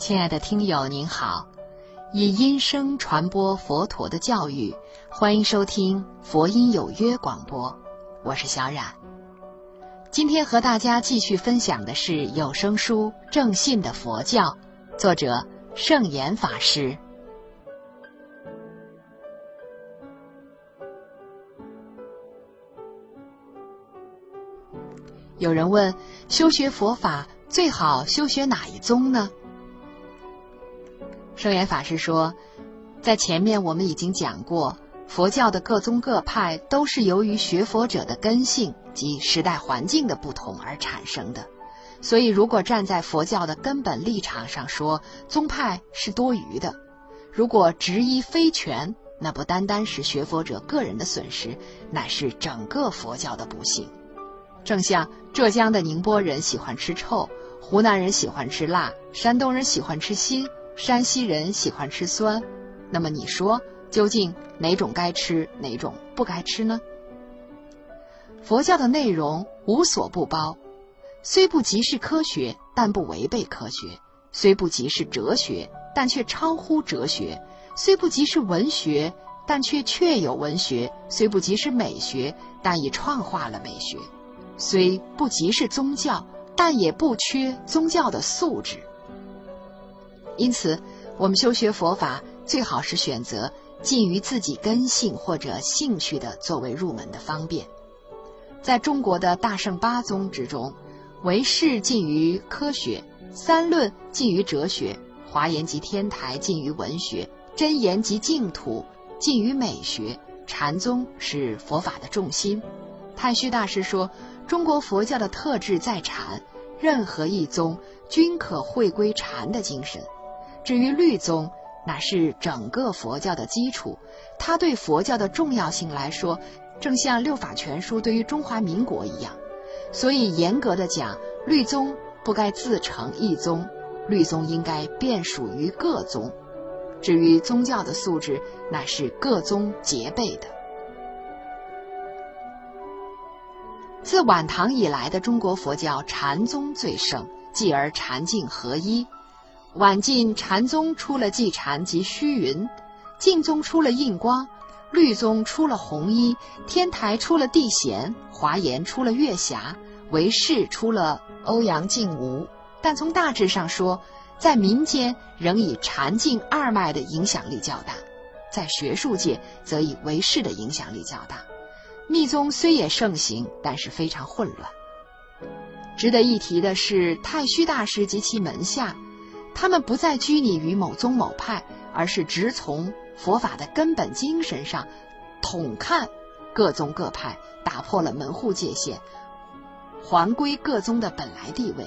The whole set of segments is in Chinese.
亲爱的听友您好，以音声传播佛陀的教育，欢迎收听佛音有约广播，我是小冉。今天和大家继续分享的是有声书《正信的佛教》，作者圣严法师。有人问：修学佛法最好修学哪一宗呢？圣严法师说，在前面我们已经讲过，佛教的各宗各派都是由于学佛者的根性及时代环境的不同而产生的。所以，如果站在佛教的根本立场上说，宗派是多余的；如果执一非全，那不单单是学佛者个人的损失，乃是整个佛教的不幸。正像浙江的宁波人喜欢吃臭，湖南人喜欢吃辣，山东人喜欢吃辛，山西人喜欢吃酸。那么你说，究竟哪种该吃，哪种不该吃呢？佛教的内容无所不包，虽不即是科学，但不违背科学；虽不即是哲学，但却超乎哲学；虽不即是文学，但却确有文学；虽不即是美学，但已创化了美学。虽不即是宗教，但也不缺宗教的素质。因此，我们修学佛法最好是选择近于自己根性或者兴趣的作为入门的方便。在中国的大圣八宗之中，唯识近于科学，三论近于哲学，华严及天台近于文学，真言及净土近于美学，禅宗是佛法的重心。太虚大师说。中国佛教的特质在禅，任何一宗均可会归禅的精神。至于律宗，乃是整个佛教的基础。它对佛教的重要性来说，正像《六法全书》对于中华民国一样。所以，严格的讲，律宗不该自成一宗，律宗应该便属于各宗。至于宗教的素质，乃是各宗皆备的。自晚唐以来的中国佛教，禅宗最盛，继而禅净合一。晚晋禅宗出了寂禅及虚云，净宗出了印光，律宗出了弘一，天台出了地贤，华严出了月霞，唯识出了欧阳靖无。但从大致上说，在民间仍以禅净二脉的影响力较大，在学术界则以唯识的影响力较大。密宗虽也盛行，但是非常混乱。值得一提的是，太虚大师及其门下，他们不再拘泥于某宗某派，而是直从佛法的根本精神上统看各宗各派，打破了门户界限，还归各宗的本来地位。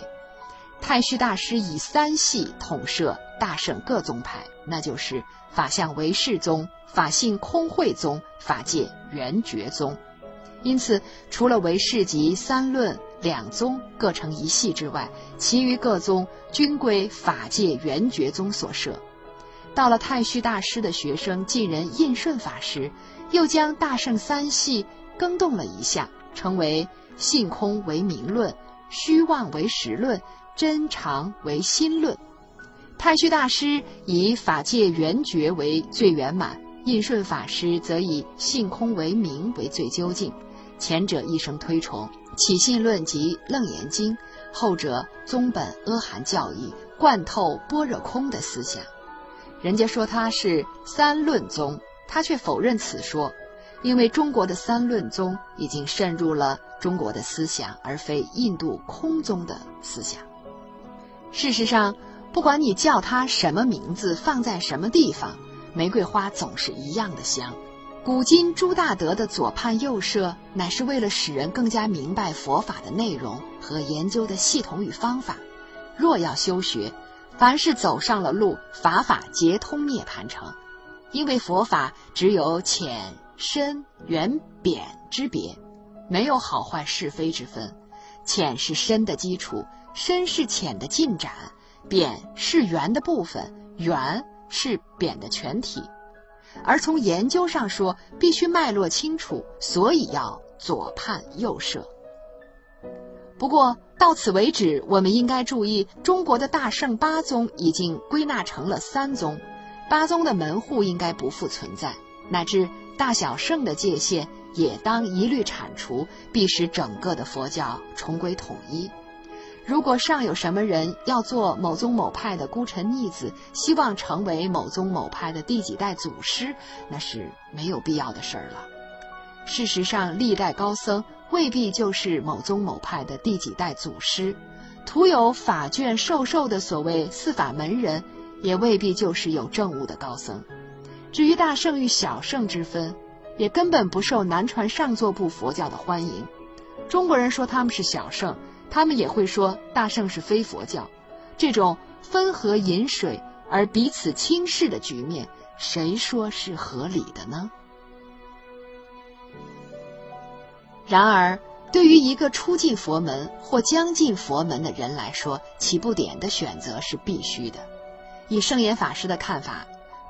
太虚大师以三系统摄大圣各宗派，那就是法相唯识宗、法性空慧宗、法界圆觉宗。因此，除了唯识及三论两宗各成一系之外，其余各宗均归法界圆觉宗所摄。到了太虚大师的学生晋人印顺法师，又将大圣三系更动了一下，称为性空为名论，虚妄为实论，真常为心论。太虚大师以法界圆觉为最圆满，印顺法师则以性空为名为最究竟。前者一生推崇《起信论》及《楞严经》，后者宗本阿含教义，贯透般若空的思想。人家说他是三论宗，他却否认此说，因为中国的三论宗已经渗入了中国的思想，而非印度空宗的思想。事实上，不管你叫它什么名字，放在什么地方，玫瑰花总是一样的香。古今朱大德的左盼右摄，乃是为了使人更加明白佛法的内容和研究的系统与方法。若要修学，凡是走上了路，法法皆通涅盘城。因为佛法只有浅深圆扁之别，没有好坏是非之分。浅是深的基础，深是浅的进展，扁是圆的部分，圆是扁的全体。而从研究上说，必须脉络清楚，所以要左判右摄。不过到此为止，我们应该注意，中国的大圣八宗已经归纳成了三宗，八宗的门户应该不复存在，乃至大小圣的界限也当一律铲除，必使整个的佛教重归统一。如果尚有什么人要做某宗某派的孤臣逆子，希望成为某宗某派的第几代祖师，那是没有必要的事儿了。事实上，历代高僧未必就是某宗某派的第几代祖师，徒有法卷授受的所谓四法门人，也未必就是有政务的高僧。至于大圣与小圣之分，也根本不受南传上座部佛教的欢迎。中国人说他们是小圣。他们也会说大圣是非佛教，这种分河饮水而彼此轻视的局面，谁说是合理的呢？然而，对于一个初进佛门或将进佛门的人来说，起步点的选择是必须的。以圣严法师的看法，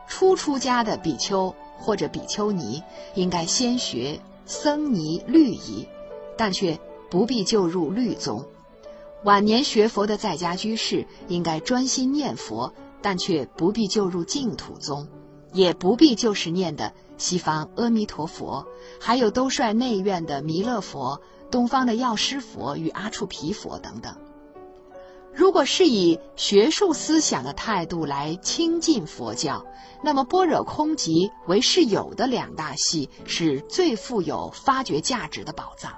初出家的比丘或者比丘尼应该先学僧尼律仪，但却不必就入律宗。晚年学佛的在家居士应该专心念佛，但却不必就入净土宗，也不必就是念的西方阿弥陀佛，还有兜率内院的弥勒佛、东方的药师佛与阿处毗佛等等。如果是以学术思想的态度来亲近佛教，那么般若空寂为是有的两大系是最富有发掘价值的宝藏。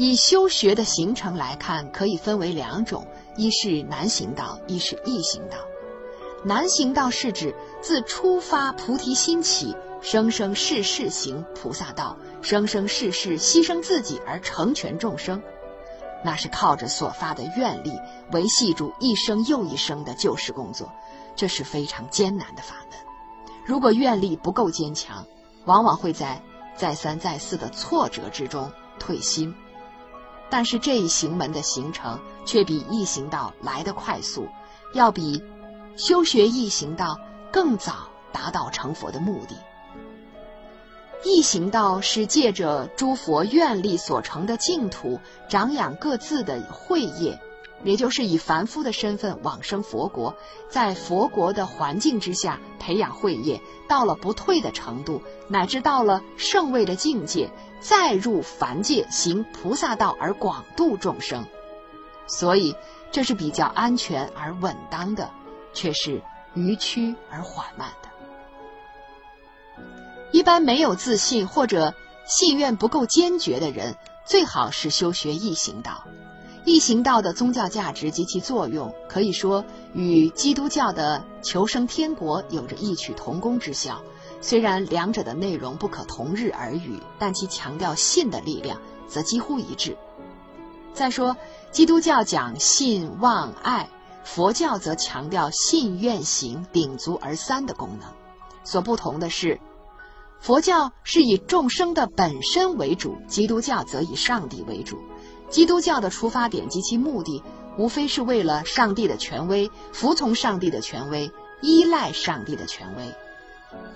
以修学的形成来看，可以分为两种：一是难行道，一是易行道。难行道是指自出发菩提心起，生生世世行菩萨道，生生世世牺牲自己而成全众生，那是靠着所发的愿力维系住一生又一生的救世工作，这是非常艰难的法门。如果愿力不够坚强，往往会在再三再四的挫折之中退心。但是这一行门的形成却比易行道来得快速，要比修学易行道更早达到成佛的目的。易行道是借着诸佛愿力所成的净土，长养各自的慧业，也就是以凡夫的身份往生佛国，在佛国的环境之下培养慧业，到了不退的程度，乃至到了圣位的境界。再入凡界行菩萨道而广度众生，所以这是比较安全而稳当的，却是迂曲而缓慢的。一般没有自信或者信愿不够坚决的人，最好是修学易行道。易行道的宗教价值及其作用，可以说与基督教的求生天国有着异曲同工之效。虽然两者的内容不可同日而语，但其强调信的力量则几乎一致。再说，基督教讲信望爱，佛教则强调信愿行鼎足而三的功能。所不同的是，佛教是以众生的本身为主，基督教则以上帝为主。基督教的出发点及其目的，无非是为了上帝的权威，服从上帝的权威，依赖上帝的权威。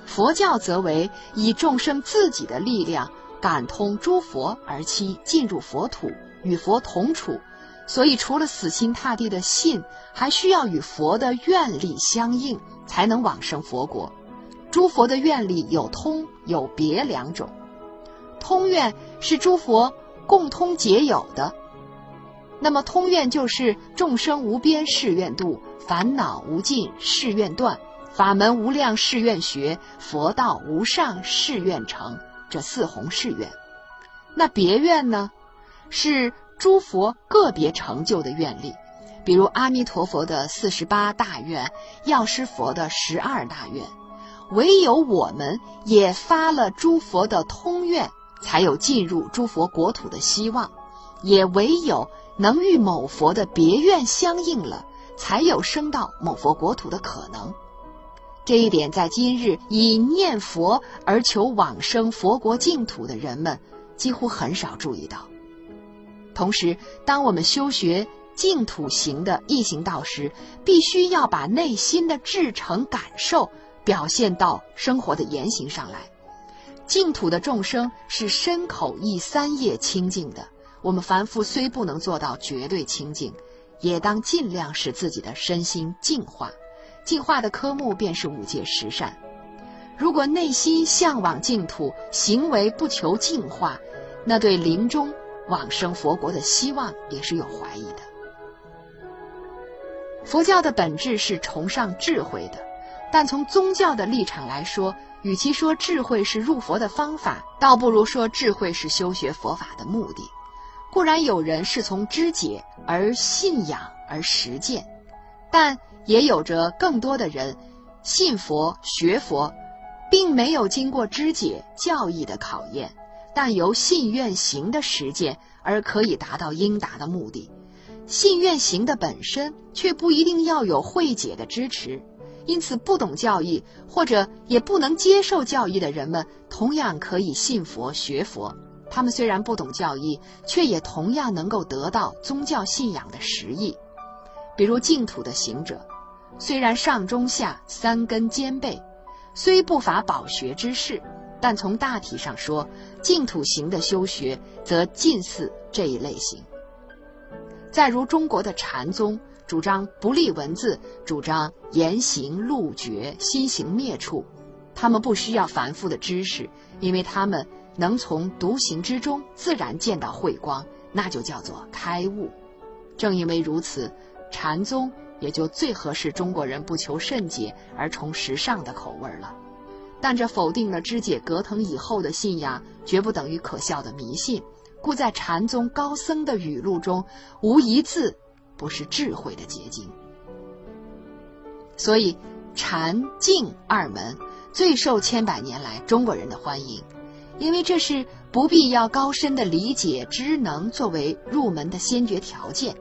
佛教则为以众生自己的力量感通诸佛而期进入佛土，与佛同处。所以，除了死心塌地的信，还需要与佛的愿力相应，才能往生佛国。诸佛的愿力有通有别两种，通愿是诸佛共通皆有的。那么，通愿就是众生无边誓愿度，烦恼无尽誓愿断。法门无量誓愿学，佛道无上誓愿成，这四弘誓愿。那别愿呢？是诸佛个别成就的愿力，比如阿弥陀佛的四十八大愿，药师佛的十二大愿。唯有我们也发了诸佛的通愿，才有进入诸佛国土的希望；也唯有能与某佛的别愿相应了，才有升到某佛国土的可能。这一点在今日以念佛而求往生佛国净土的人们几乎很少注意到。同时，当我们修学净土行的易行道时，必须要把内心的至诚感受表现到生活的言行上来。净土的众生是身口意三业清净的，我们凡夫虽不能做到绝对清净，也当尽量使自己的身心净化。净化的科目便是五戒十善。如果内心向往净土，行为不求净化，那对临终往生佛国的希望也是有怀疑的。佛教的本质是崇尚智慧的，但从宗教的立场来说，与其说智慧是入佛的方法，倒不如说智慧是修学佛法的目的。固然有人是从知解而信仰而实践，但也有着更多的人信佛学佛，并没有经过知解教义的考验，但由信愿行的实践而可以达到应达的目的。信愿行的本身却不一定要有慧解的支持。因此，不懂教义或者也不能接受教义的人们，同样可以信佛学佛。他们虽然不懂教义，却也同样能够得到宗教信仰的实意。比如净土的行者，虽然上中下三根兼备，虽不乏饱学之士，但从大体上说，净土行的修学则近似这一类型。再如中国的禅宗。主张不立文字，主张言行路绝，心行灭处。他们不需要繁复的知识，因为他们能从独行之中自然见到慧光，那就叫做开悟。正因为如此，禅宗也就最合适中国人不求甚解而崇时尚的口味了。但这否定了肢解隔腾以后的信仰，绝不等于可笑的迷信。故在禅宗高僧的语录中，无一字。不是智慧的结晶，所以禅净二门最受千百年来中国人的欢迎，因为这是不必要高深的理解知能作为入门的先决条件，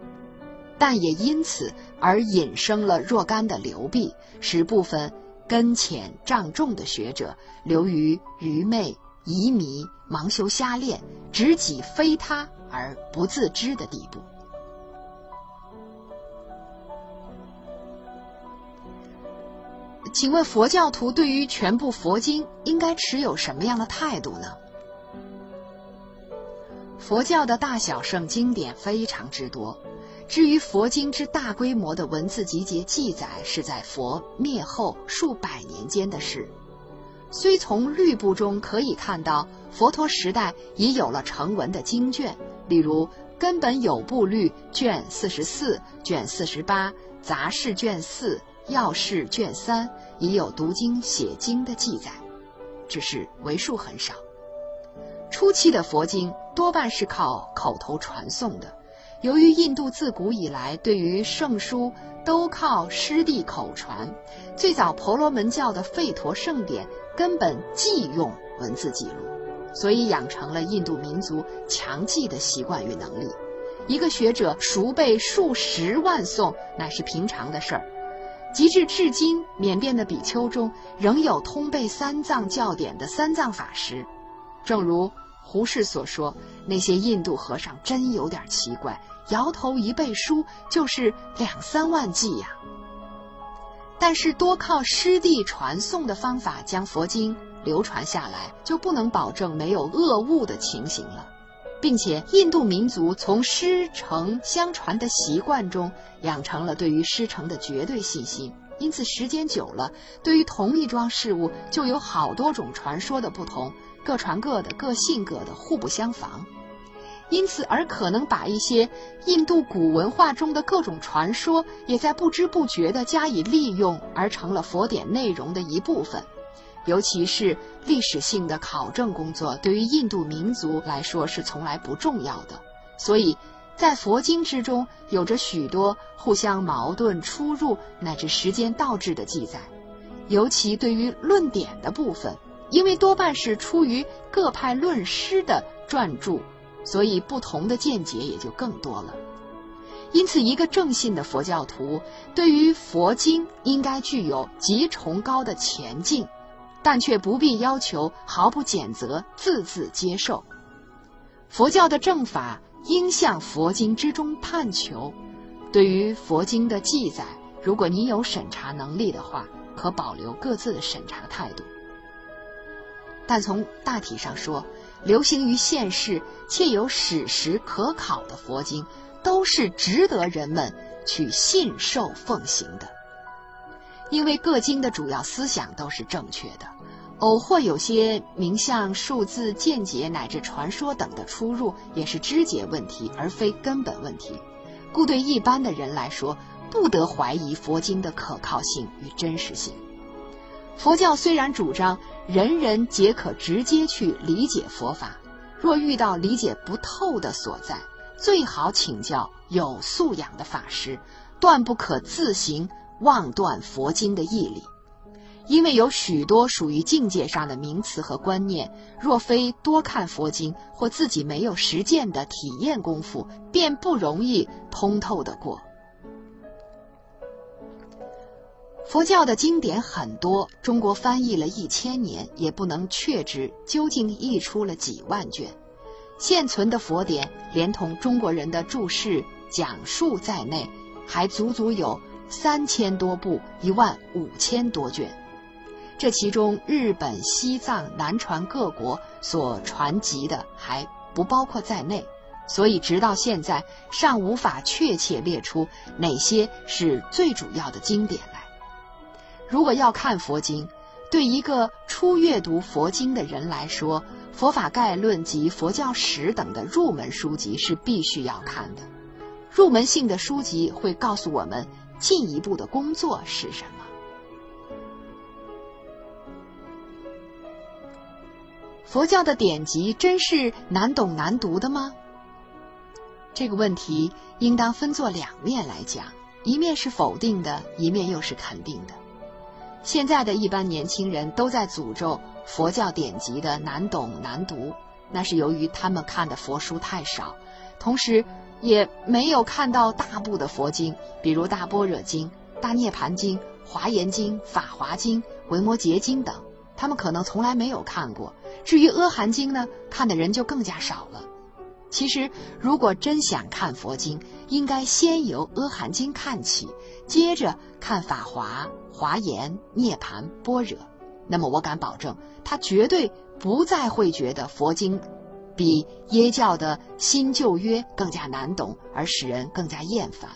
但也因此而引生了若干的流弊，使部分根浅障重的学者流于愚昧、疑迷、盲修瞎练、执己非他而不自知的地步。请问佛教徒对于全部佛经应该持有什么样的态度呢？佛教的大小圣经典非常之多，至于佛经之大规模的文字集结记载，是在佛灭后数百年间的事。虽从律部中可以看到，佛陀时代已有了成文的经卷，例如《根本有部律》卷四十四、卷四十八、杂事卷四。要事卷三已有读经写经的记载，只是为数很少。初期的佛经多半是靠口头传诵的，由于印度自古以来对于圣书都靠师弟口传，最早婆罗门教的吠陀圣典根本忌用文字记录，所以养成了印度民族强记的习惯与能力。一个学者熟背数十万颂，乃是平常的事儿。及至至今，缅甸的比丘中仍有通背三藏教典的三藏法师。正如胡适所说：“那些印度和尚真有点奇怪，摇头一背书就是两三万计呀。”但是多靠师弟传诵的方法将佛经流传下来，就不能保证没有恶误的情形了。并且，印度民族从师承相传的习惯中养成了对于师承的绝对信心，因此时间久了，对于同一桩事物就有好多种传说的不同，各传各的，各信各的，互不相妨。因此，而可能把一些印度古文化中的各种传说，也在不知不觉地加以利用，而成了佛典内容的一部分。尤其是历史性的考证工作，对于印度民族来说是从来不重要的。所以，在佛经之中有着许多互相矛盾、出入乃至时间倒置的记载。尤其对于论点的部分，因为多半是出于各派论师的撰著，所以不同的见解也就更多了。因此，一个正信的佛教徒对于佛经应该具有极崇高的前进。但却不必要求毫不谴责，字字接受。佛教的正法应向佛经之中探求。对于佛经的记载，如果你有审查能力的话，可保留各自的审查态度。但从大体上说，流行于现世且有史实可考的佛经，都是值得人们去信受奉行的。因为各经的主要思想都是正确的，偶或有些名相、数字、见解乃至传说等的出入，也是枝节问题，而非根本问题。故对一般的人来说，不得怀疑佛经的可靠性与真实性。佛教虽然主张人人皆可直接去理解佛法，若遇到理解不透的所在，最好请教有素养的法师，断不可自行妄断佛经的义理。因为有许多属于境界上的名词和观念，若非多看佛经或自己没有实践的体验功夫，便不容易通透的过。佛教的经典很多，中国翻译了一千年，也不能确知究竟译出了几万卷。现存的佛典，连同中国人的注释、讲述在内，还足足有三千多部，一万五千多卷。这其中，日本、西藏、南传各国所传集的还不包括在内，所以直到现在尚无法确切列出哪些是最主要的经典来。如果要看佛经，对一个初阅读佛经的人来说，《佛法概论》及《佛教史》等的入门书籍是必须要看的。入门性的书籍会告诉我们进一步的工作是什么。佛教的典籍真是难懂难读的吗？这个问题应当分作两面来讲，一面是否定的，一面又是肯定的。现在的一般年轻人都在诅咒佛教典籍的难懂难读，那是由于他们看的佛书太少，同时也没有看到大部的佛经，比如《大般若经》《大涅盘经》《华严经》《法华经》《维摩诘经》等，他们可能从来没有看过。至于《阿含经》呢，看的人就更加少了。其实，如果真想看佛经，应该先由《阿含经》看起，接着看《法华》。华严、涅盘、般若，那么我敢保证，他绝对不再会觉得佛经比耶教的新旧约更加难懂，而使人更加厌烦。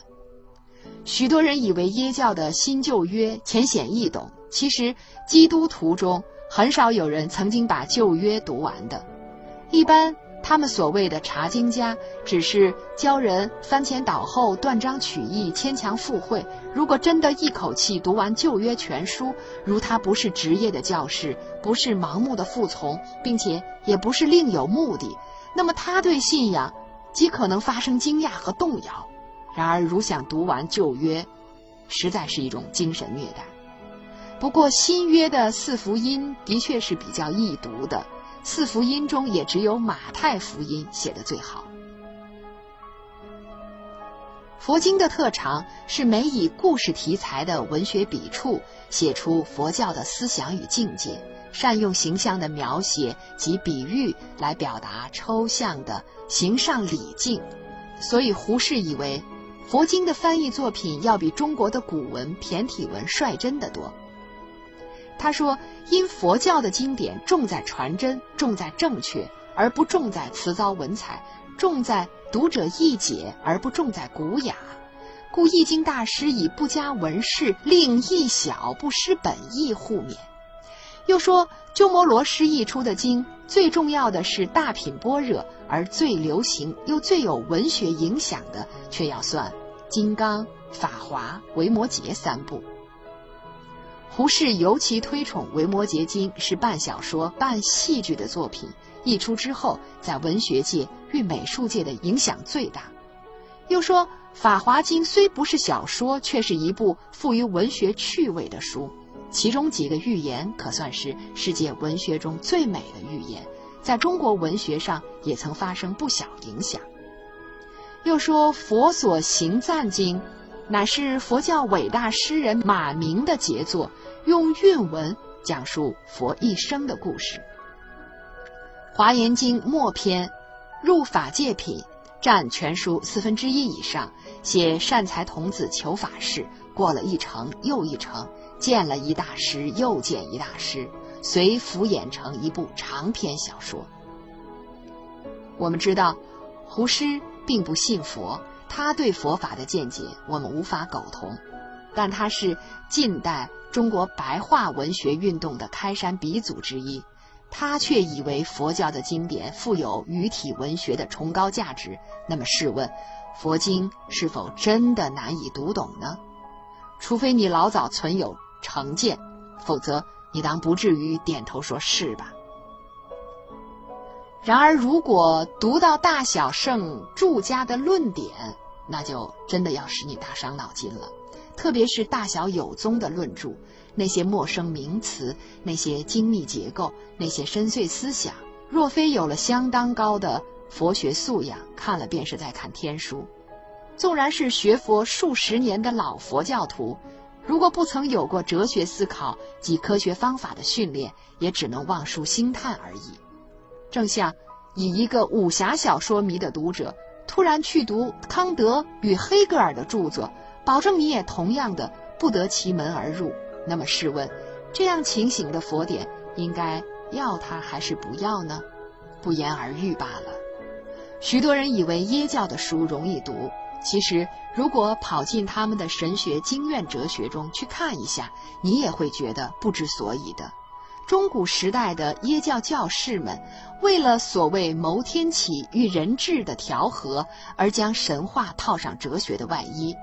许多人以为耶教的新旧约浅显易懂，其实基督徒中很少有人曾经把旧约读完的，一般。他们所谓的查经家，只是教人翻前倒后、断章取义、牵强附会。如果真的一口气读完旧约全书，如他不是职业的教士，不是盲目的服从，并且也不是另有目的，那么他对信仰极可能发生惊讶和动摇。然而，如想读完旧约，实在是一种精神虐待。不过，新约的四福音的确是比较易读的。四福音中也只有马太福音写的最好。佛经的特长是每以故事题材的文学笔触写出佛教的思想与境界，善用形象的描写及比喻来表达抽象的形上理境，所以胡适以为，佛经的翻译作品要比中国的古文骈体文率真的多。他说：“因佛教的经典重在传真，重在正确，而不重在辞藻文采；重在读者易解，而不重在古雅。故易经大师以不加文饰，令意小不失本意，互勉。又说鸠摩罗什译出的经，最重要的是大品般若，而最流行又最有文学影响的，却要算《金刚》《法华》《维摩诘》三部。”胡适尤其推崇《维摩诘经》，是半小说半戏剧的作品。译出之后，在文学界与美术界的影响最大。又说《法华经》虽不是小说，却是一部富于文学趣味的书。其中几个寓言可算是世界文学中最美的寓言，在中国文学上也曾发生不小影响。又说《佛所行赞经》，乃是佛教伟大诗人马明的杰作。用韵文讲述佛一生的故事，《华严经》末篇入法界品占全书四分之一以上，写善财童子求法事，过了一程又一程，见了一大师又见一大师，随浮演成一部长篇小说。我们知道，胡适并不信佛，他对佛法的见解我们无法苟同，但他是近代中国白话文学运动的开山鼻祖之一，他却以为佛教的经典富有语体文学的崇高价值。那么试问，佛经是否真的难以读懂呢？除非你老早存有成见，否则你当不至于点头说是吧？然而，如果读到大小圣著家的论点，那就真的要使你大伤脑筋了。特别是大小有宗的论著，那些陌生名词，那些精密结构，那些深邃思想，若非有了相当高的佛学素养，看了便是在看天书。纵然是学佛数十年的老佛教徒，如果不曾有过哲学思考及科学方法的训练，也只能望书兴叹而已。正像以一个武侠小说迷的读者突然去读康德与黑格尔的著作，保证你也同样的不得其门而入。那么试问，这样情形的佛典应该要它还是不要呢？不言而喻罢了。许多人以为耶教的书容易读，其实如果跑进他们的神学经院哲学中去看一下，你也会觉得不知所以的。中古时代的耶教教士们，为了所谓谋天启与人治的调和，而将神话套上哲学的外衣，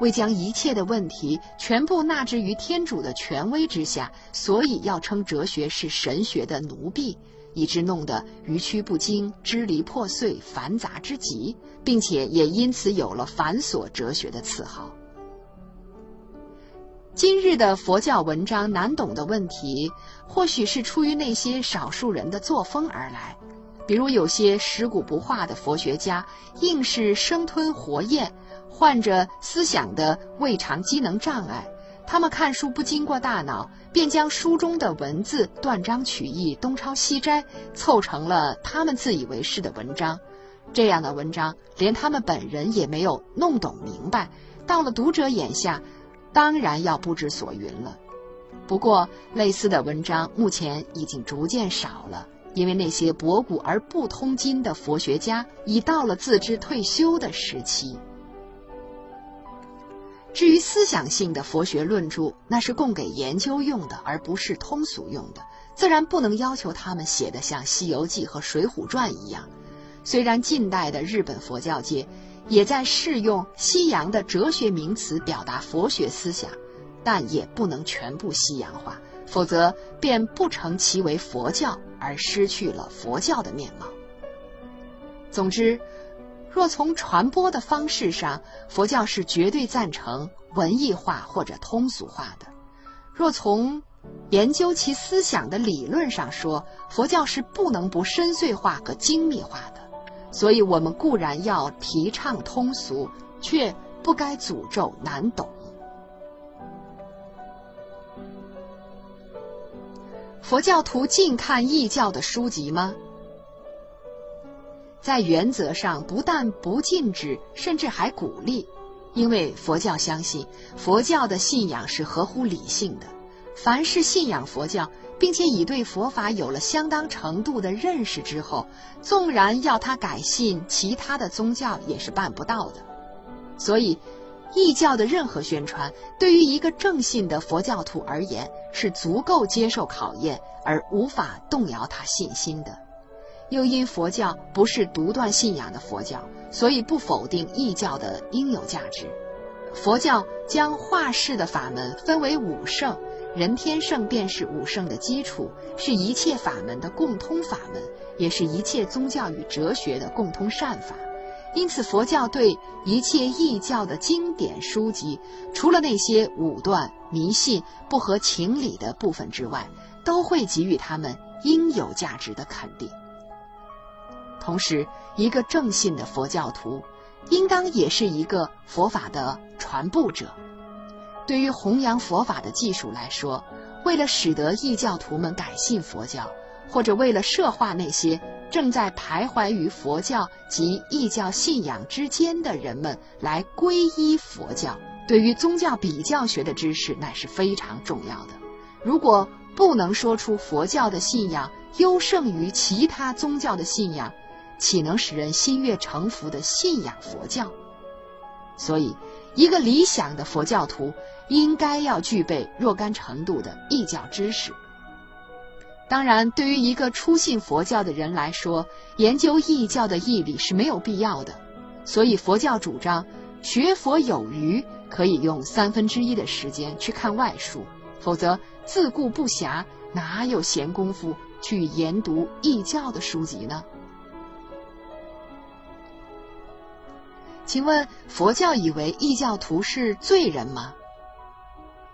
为将一切的问题全部纳之于天主的权威之下，所以要称哲学是神学的奴婢，以致弄得迂曲不惊、支离破碎、繁杂之极，并且也因此有了繁琐哲学的赐号。今日的佛教文章难懂的问题，或许是出于那些少数人的作风而来。比如有些食古不化的佛学家，硬是生吞活咽，患着思想的胃肠机能障碍。他们看书不经过大脑，便将书中的文字断章取义、东抄西摘，凑成了他们自以为是的文章。这样的文章，连他们本人也没有弄懂明白，到了读者眼下。当然要不知所云了。不过，类似的文章目前已经逐渐少了，因为那些博古而不通今的佛学家已到了自知退休的时期。至于思想性的佛学论著，那是供给研究用的，而不是通俗用的，自然不能要求他们写得像《西游记》和《水浒传》一样。虽然近代的日本佛教界。也在试用西洋的哲学名词表达佛学思想，但也不能全部西洋化，否则便不成其为佛教，而失去了佛教的面貌。总之，若从传播的方式上，佛教是绝对赞成文艺化或者通俗化的；若从研究其思想的理论上说，佛教是不能不深邃化和精密化的。所以，我们固然要提倡通俗，却不该诅咒难懂。佛教徒尽看异教的书籍吗？在原则上，不但不禁止，甚至还鼓励，因为佛教相信，佛教的信仰是合乎理性的。凡是信仰佛教。并且已对佛法有了相当程度的认识之后，纵然要他改信其他的宗教，也是办不到的。所以，异教的任何宣传，对于一个正信的佛教徒而言，是足够接受考验而无法动摇他信心的。又因佛教不是独断信仰的佛教，所以不否定异教的应有价值。佛教将化世的法门分为五圣。人天圣便是五圣的基础，是一切法门的共通法门，也是一切宗教与哲学的共通善法。因此，佛教对一切异教的经典书籍，除了那些武断、迷信、不合情理的部分之外，都会给予他们应有价值的肯定。同时，一个正信的佛教徒，应当也是一个佛法的传播者。对于弘扬佛法的技术来说，为了使得异教徒们改信佛教，或者为了摄化那些正在徘徊于佛教及异教信仰之间的人们来皈依佛教，对于宗教比较学的知识乃是非常重要的。如果不能说出佛教的信仰优胜于其他宗教的信仰，岂能使人心悦诚服的信仰佛教？所以，一个理想的佛教徒应该要具备若干程度的异教知识。当然，对于一个初信佛教的人来说，研究异教的义理是没有必要的。所以，佛教主张学佛有余，可以用三分之一的时间去看外书，否则自顾不暇，哪有闲工夫去研读异教的书籍呢？请问佛教以为异教徒是罪人吗？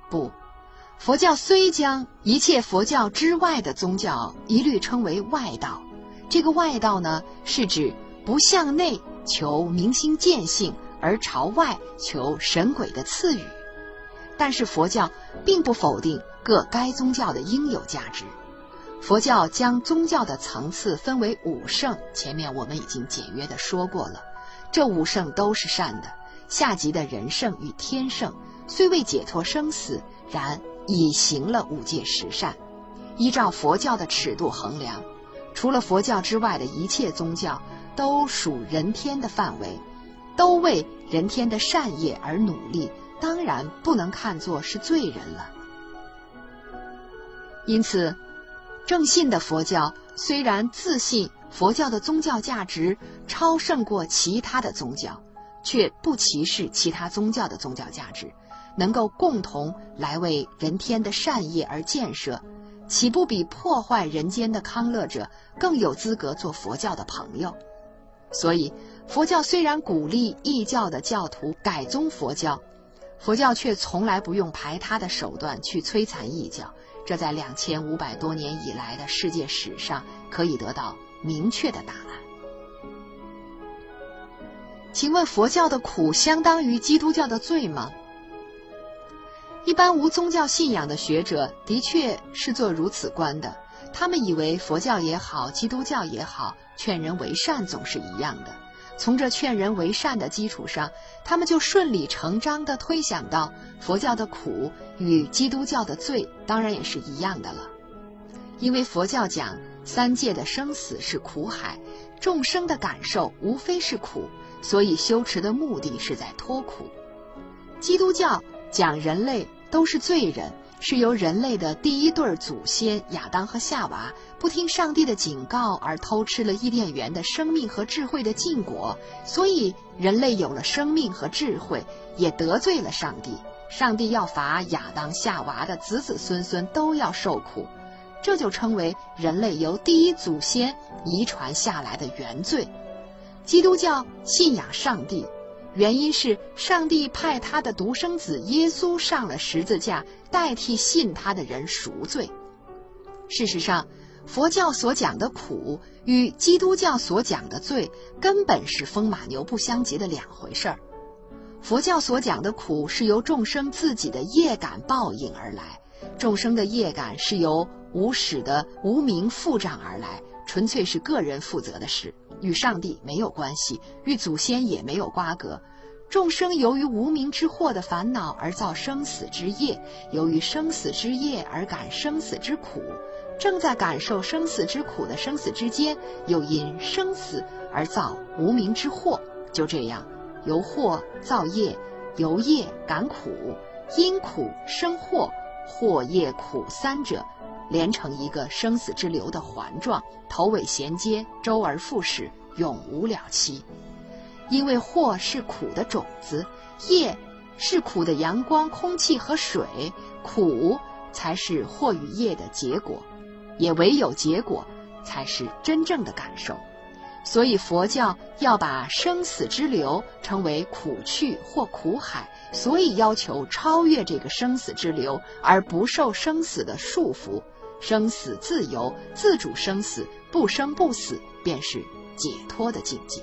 不，佛教虽将一切佛教之外的宗教一律称为外道，这个外道呢，是指不向内求明心见性，而朝外求神鬼的赐予。但是佛教并不否定各该宗教的应有价值。佛教将宗教的层次分为五圣，前面我们已经简约的说过了。这五圣都是善的，下级的人圣与天圣虽未解脱生死，然已行了五戒十善。依照佛教的尺度衡量，除了佛教之外的一切宗教都属人天的范围，都为人天的善业而努力，当然不能看作是罪人了。因此，正信的佛教虽然自信。佛教的宗教价值超胜过其他的宗教，却不歧视其他宗教的宗教价值，能够共同来为人天的善业而建设，岂不比破坏人间的康乐者更有资格做佛教的朋友？所以，佛教虽然鼓励异教的教徒改宗佛教，佛教却从来不用排他的手段去摧残异教。这在两千五百多年以来的世界史上可以得到。明确的答案。请问佛教的苦相当于基督教的罪吗？一般无宗教信仰的学者的确是做如此观的。他们以为佛教也好，基督教也好，劝人为善总是一样的。从这劝人为善的基础上，他们就顺理成章地推想到佛教的苦与基督教的罪当然也是一样的了，因为佛教讲。三界的生死是苦海，众生的感受无非是苦，所以修持的目的是在脱苦。基督教讲人类都是罪人，是由人类的第一对祖先亚当和夏娃不听上帝的警告而偷吃了伊甸园的生命和智慧的禁果，所以人类有了生命和智慧，也得罪了上帝。上帝要罚亚当、夏娃的子子孙孙都要受苦。这就称为人类由第一祖先遗传下来的原罪。基督教信仰上帝，原因是上帝派他的独生子耶稣上了十字架，代替信他的人赎罪。事实上，佛教所讲的苦与基督教所讲的罪根本是风马牛不相及的两回事儿。佛教所讲的苦是由众生自己的业感报应而来，众生的业感是由。无始的无名复长而来，纯粹是个人负责的事，与上帝没有关系，与祖先也没有瓜葛。众生由于无名之祸的烦恼而造生死之业，由于生死之业而感生死之苦，正在感受生死之苦的生死之间，又因生死而造无名之祸。就这样，由祸造业，由业感苦，因苦生祸，祸业苦三者。连成一个生死之流的环状，头尾衔接，周而复始，永无了期。因为祸是苦的种子，业是苦的阳光、空气和水，苦才是祸与业的结果，也唯有结果才是真正的感受。所以佛教要把生死之流称为苦趣或苦海，所以要求超越这个生死之流，而不受生死的束缚。生死自由，自主生死，不生不死，便是解脱的境界。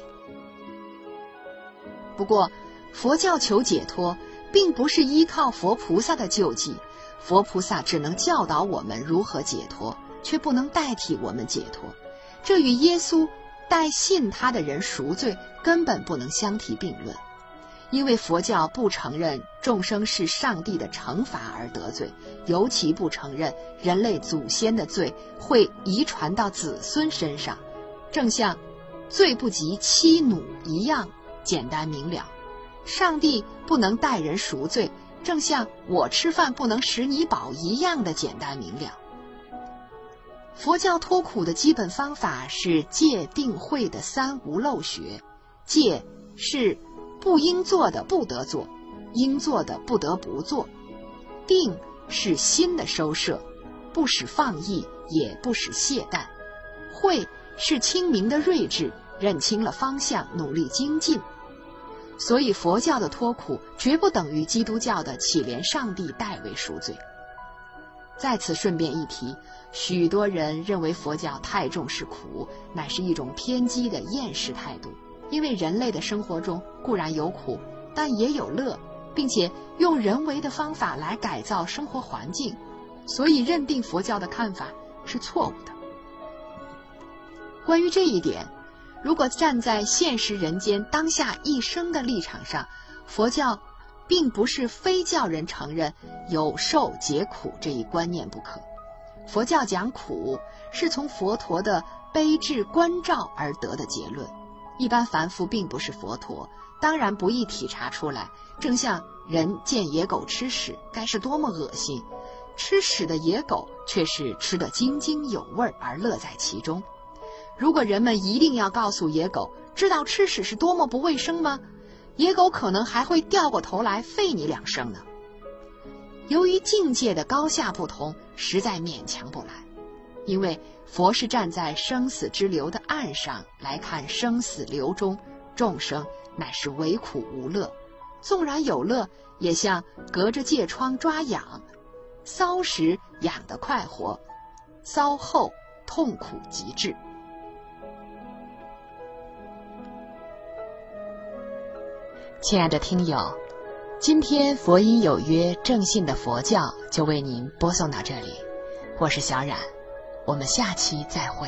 不过，佛教求解脱，并不是依靠佛菩萨的救济，佛菩萨只能教导我们如何解脱，却不能代替我们解脱。这与耶稣代信他的人赎罪，根本不能相提并论。因为佛教不承认众生是上帝的惩罚而得罪，尤其不承认人类祖先的罪会遗传到子孙身上。正像罪不及妻奴一样简单明了。上帝不能代人赎罪，正像我吃饭不能使你饱一样的简单明了。佛教脱苦的基本方法是戒定慧的三无漏学。戒是不应做的不得做，应做的不得不做。定是心的收摄，不使放逸，也不使懈怠。慧是清明的睿智，认清了方向，努力精进。所以佛教的脱苦绝不等于基督教的乞怜上帝代为赎罪。在此顺便一提，许多人认为佛教太重视苦，乃是一种偏激的厌世态度。因为人类的生活中固然有苦，但也有乐，并且用人为的方法来改造生活环境，所以认定佛教的看法是错误的。关于这一点，如果站在现实人间当下一生的立场上，佛教并不是非叫人承认有受解苦这一观念不可。佛教讲苦，是从佛陀的悲智关照而得的结论。一般凡夫并不是佛陀，当然不易体察出来。正像人见野狗吃屎，该是多么恶心！吃屎的野狗却是吃得津津有味而乐在其中。如果人们一定要告诉野狗，知道吃屎是多么不卫生吗？野狗可能还会掉过头来吠你两声呢。由于境界的高下不同，实在勉强不来。因为佛是站在生死之流的岸上来看生死流中众生乃是唯苦无乐，纵然有乐，也像隔着疥疮抓痒，搔时痒得快活，搔后痛苦极致。亲爱的听友，今天佛音有约正信的佛教就为您播送到这里，我是小冉。我们下期再会。